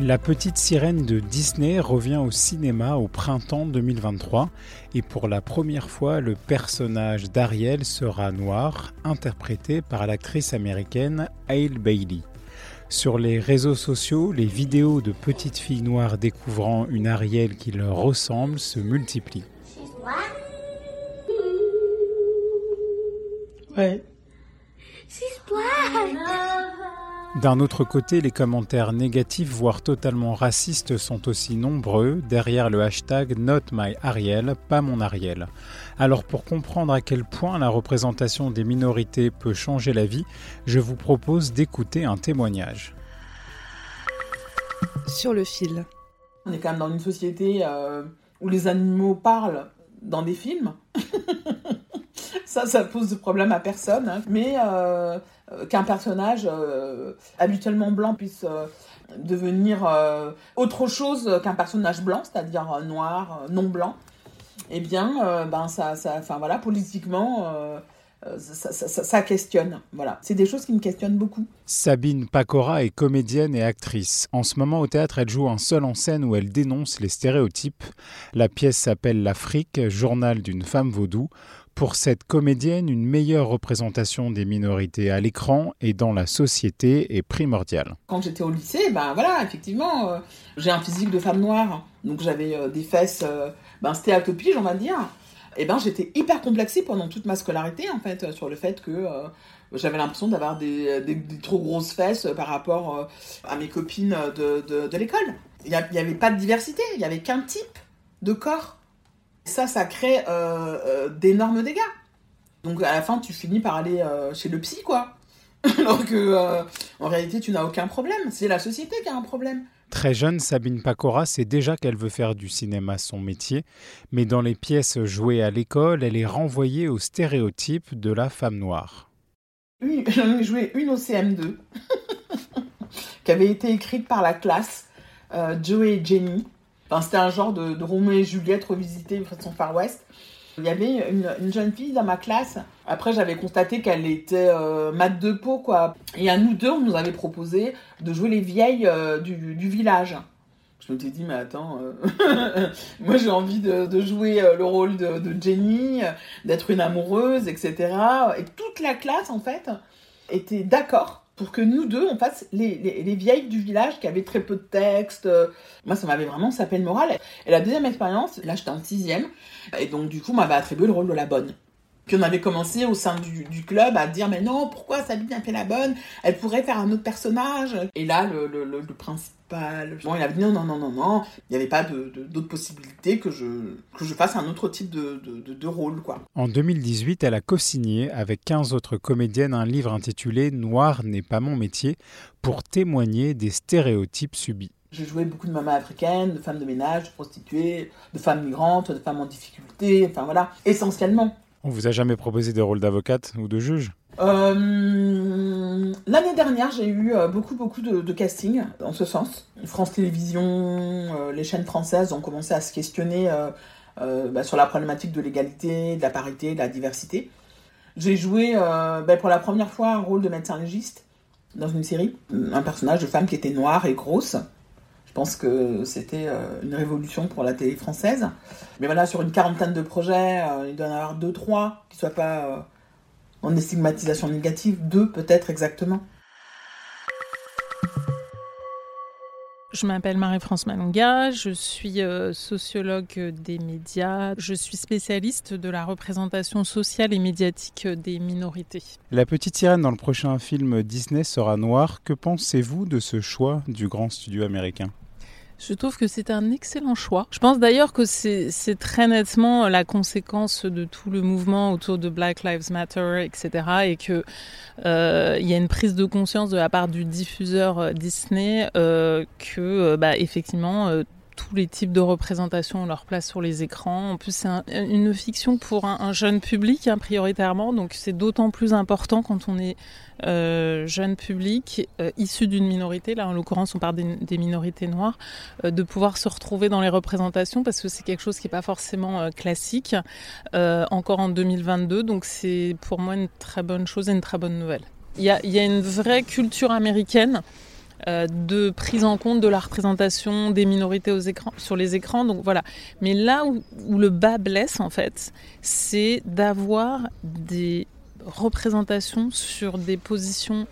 La petite sirène de Disney revient au cinéma au printemps 2023 et pour la première fois le personnage d'Ariel sera noir, interprété par l'actrice américaine Hale Bailey. Sur les réseaux sociaux, les vidéos de petites filles noires découvrant une Ariel qui leur ressemble se multiplient. Ouais. D'un autre côté, les commentaires négatifs, voire totalement racistes, sont aussi nombreux derrière le hashtag Not My Ariel, pas mon Ariel. Alors pour comprendre à quel point la représentation des minorités peut changer la vie, je vous propose d'écouter un témoignage. Sur le fil. On est quand même dans une société euh, où les animaux parlent dans des films. ça, ça pose de problème à personne. hein. Mais euh, qu'un personnage euh, habituellement blanc puisse euh, devenir euh, autre chose qu'un personnage blanc, c'est-à-dire euh, noir, euh, non blanc, eh bien, euh, ben ça, enfin voilà, politiquement, euh, euh, ça, ça- ça- ça questionne. Voilà, c'est des choses qui me questionnent beaucoup. Sabine Pacora est comédienne et actrice. En ce moment au théâtre, elle joue un seul en scène où elle dénonce les stéréotypes. La pièce s'appelle L'Afrique, journal d'une femme vaudou. Pour cette comédienne, une meilleure représentation des minorités à l'écran et dans la société est primordiale. quand j'étais au lycée, ben voilà, effectivement, euh, j'ai un physique de femme noire, donc j'avais euh, des fesses, euh, ben pige, on va dire. Et ben j'étais hyper complexée pendant toute ma scolarité, en fait, euh, sur le fait que j'avais l'impression d'avoir des, trop grosses fesses par rapport à mes copines de, de, de l'école. Il n'y avait pas de diversité, il n'y avait qu'un type de corps. Ça, ça crée euh, euh, d'énormes dégâts. Donc à la fin, tu finis par aller euh, chez le psy, quoi. Alors que, en réalité, tu n'as aucun problème. C'est la société qui a un problème. Très jeune, Sabine Pacora sait déjà qu'elle veut faire du cinéma son métier, mais dans les pièces jouées à l'école, elle est renvoyée aux stéréotypes de la femme noire. Une- J'en ai joué une au CM2, qui avait été écrite par la classe, euh, Joey et Jenny. C'était un genre de, de Roméo et Juliette revisité façon Far West. Il y avait une, une jeune fille dans ma classe. Après, j'avais constaté qu'elle était euh, mat de peau, quoi. Et à nous deux, on nous avait proposé de jouer les vieilles euh, du, village. Je me suis dit, mais attends, euh, moi j'ai envie de, de jouer euh, le rôle de, de Jenny, d'être une amoureuse, etc. Et toute la classe, en fait, était d'accord pour que nous deux, on fasse les, les, les vieilles du village qui avaient très peu de texte. Euh, Moi, ça m'avait vraiment sapé le moral. Et la deuxième expérience, là, j'étais en sixième, et donc du coup, on m'avait attribué le rôle de la bonne. Puis on avait commencé au sein du, du club à dire mais non pourquoi Sabine a fait la bonne? Elle pourrait faire un autre personnage et là le, le, le, le principal bon il avait dit non non non non non il n'y avait pas d'autres possibilités que je que je fasse un autre type de, de, de, de rôle quoi En 2018, elle a co-signé avec 15 autres comédiennes un livre intitulé Noir n'est pas mon métier pour témoigner des stéréotypes subis. J'ai joué beaucoup de mamans africaines, de femmes de ménage, de prostituées, de femmes migrantes, de femmes en difficulté, enfin voilà, essentiellement. On vous a jamais proposé des rôles d'avocate ou de juge? Euh, L'année dernière, j'ai eu euh, beaucoup, beaucoup de, de castings en ce sens. France Télévisions, euh, les chaînes françaises ont commencé à se questionner bah, sur la problématique de l'égalité, de la parité, de la diversité. J'ai joué bah, pour la première fois un rôle de médecin légiste dans une série, un personnage de femme qui était noire et grosse. Je pense que c'était euh, une révolution pour la télé française. Mais voilà, sur une quarantaine de projets, euh, il doit y en avoir deux, trois qui soient pas euh, en stigmatisation négative, deux peut-être exactement. Je m'appelle Marie-France Malonga, je suis euh, sociologue des médias, je suis spécialiste de la représentation sociale et médiatique des minorités. La petite sirène dans le prochain film Disney sera noire. Que pensez-vous de ce choix du grand studio américain? Je trouve que c'est un excellent choix. Je pense d'ailleurs que c'est très nettement la conséquence de tout le mouvement autour de Black Lives Matter, etc. Et que euh, il y a une prise de conscience de la part du diffuseur euh, Disney euh, que, euh, bah, effectivement, euh, tous les types de représentations ont leur place sur les écrans. En plus, c'est un, une fiction pour un, un jeune public, hein, prioritairement, donc c'est d'autant plus important quand on est euh, jeune public euh, issu d'une minorité, là en l'occurrence on parle des, minorités noires, euh, de pouvoir se retrouver dans les représentations parce que c'est quelque chose qui n'est pas forcément classique encore en 2022. Donc c'est pour moi une très bonne chose et une très bonne nouvelle. Il y a, une vraie culture américaine de prise en compte de la représentation des minorités aux écrans, sur les écrans. Donc voilà. Mais là où, où le bas blesse en fait, c'est d'avoir des représentations sur des positions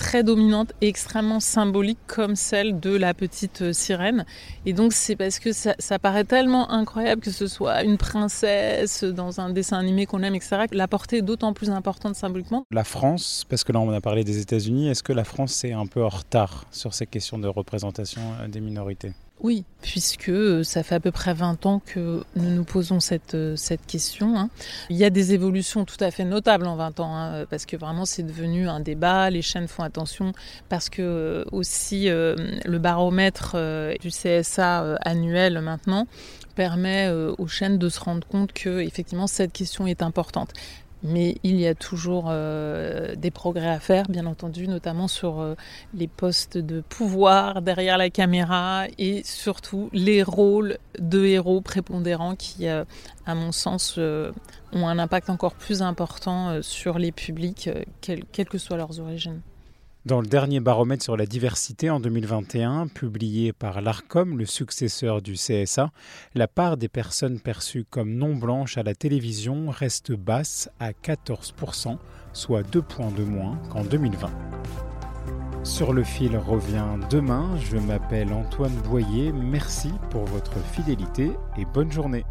très dominantes et extrêmement symboliques comme celle de la petite euh, sirène. Et donc c'est parce que ça, ça, paraît tellement incroyable que ce soit une princesse dans un dessin animé qu'on aime, etc. La portée est d'autant plus importante symboliquement. La France, parce que là on a parlé des États-Unis, est-ce que la France est un peu en retard sur ces questions de représentation euh, des minorités? Oui, puisque euh, ça fait à peu près 20 ans que nous nous posons cette, euh, cette question. Hein. Il y a des évolutions tout à fait notables en 20 ans, hein, parce que vraiment c'est devenu un débat, les chaînes font attention, parce que euh, aussi le baromètre du CSA annuel maintenant permet aux chaînes de se rendre compte que effectivement cette question est importante. Mais il y a toujours euh, des progrès à faire, bien entendu, notamment sur euh, les postes de pouvoir derrière la caméra et surtout les rôles de héros prépondérants qui, euh, à mon sens, ont un impact encore plus important sur les publics, quelles quelle que soient leurs origines. Dans le dernier baromètre sur la diversité en 2021, publié par l'ARCOM, le successeur du CSA, la part des personnes perçues comme non blanches à la télévision reste basse à 14%, soit 2 points de moins qu'en 2020. Sur le fil revient demain, je m'appelle Antoine Boyer, merci pour votre fidélité et bonne journée.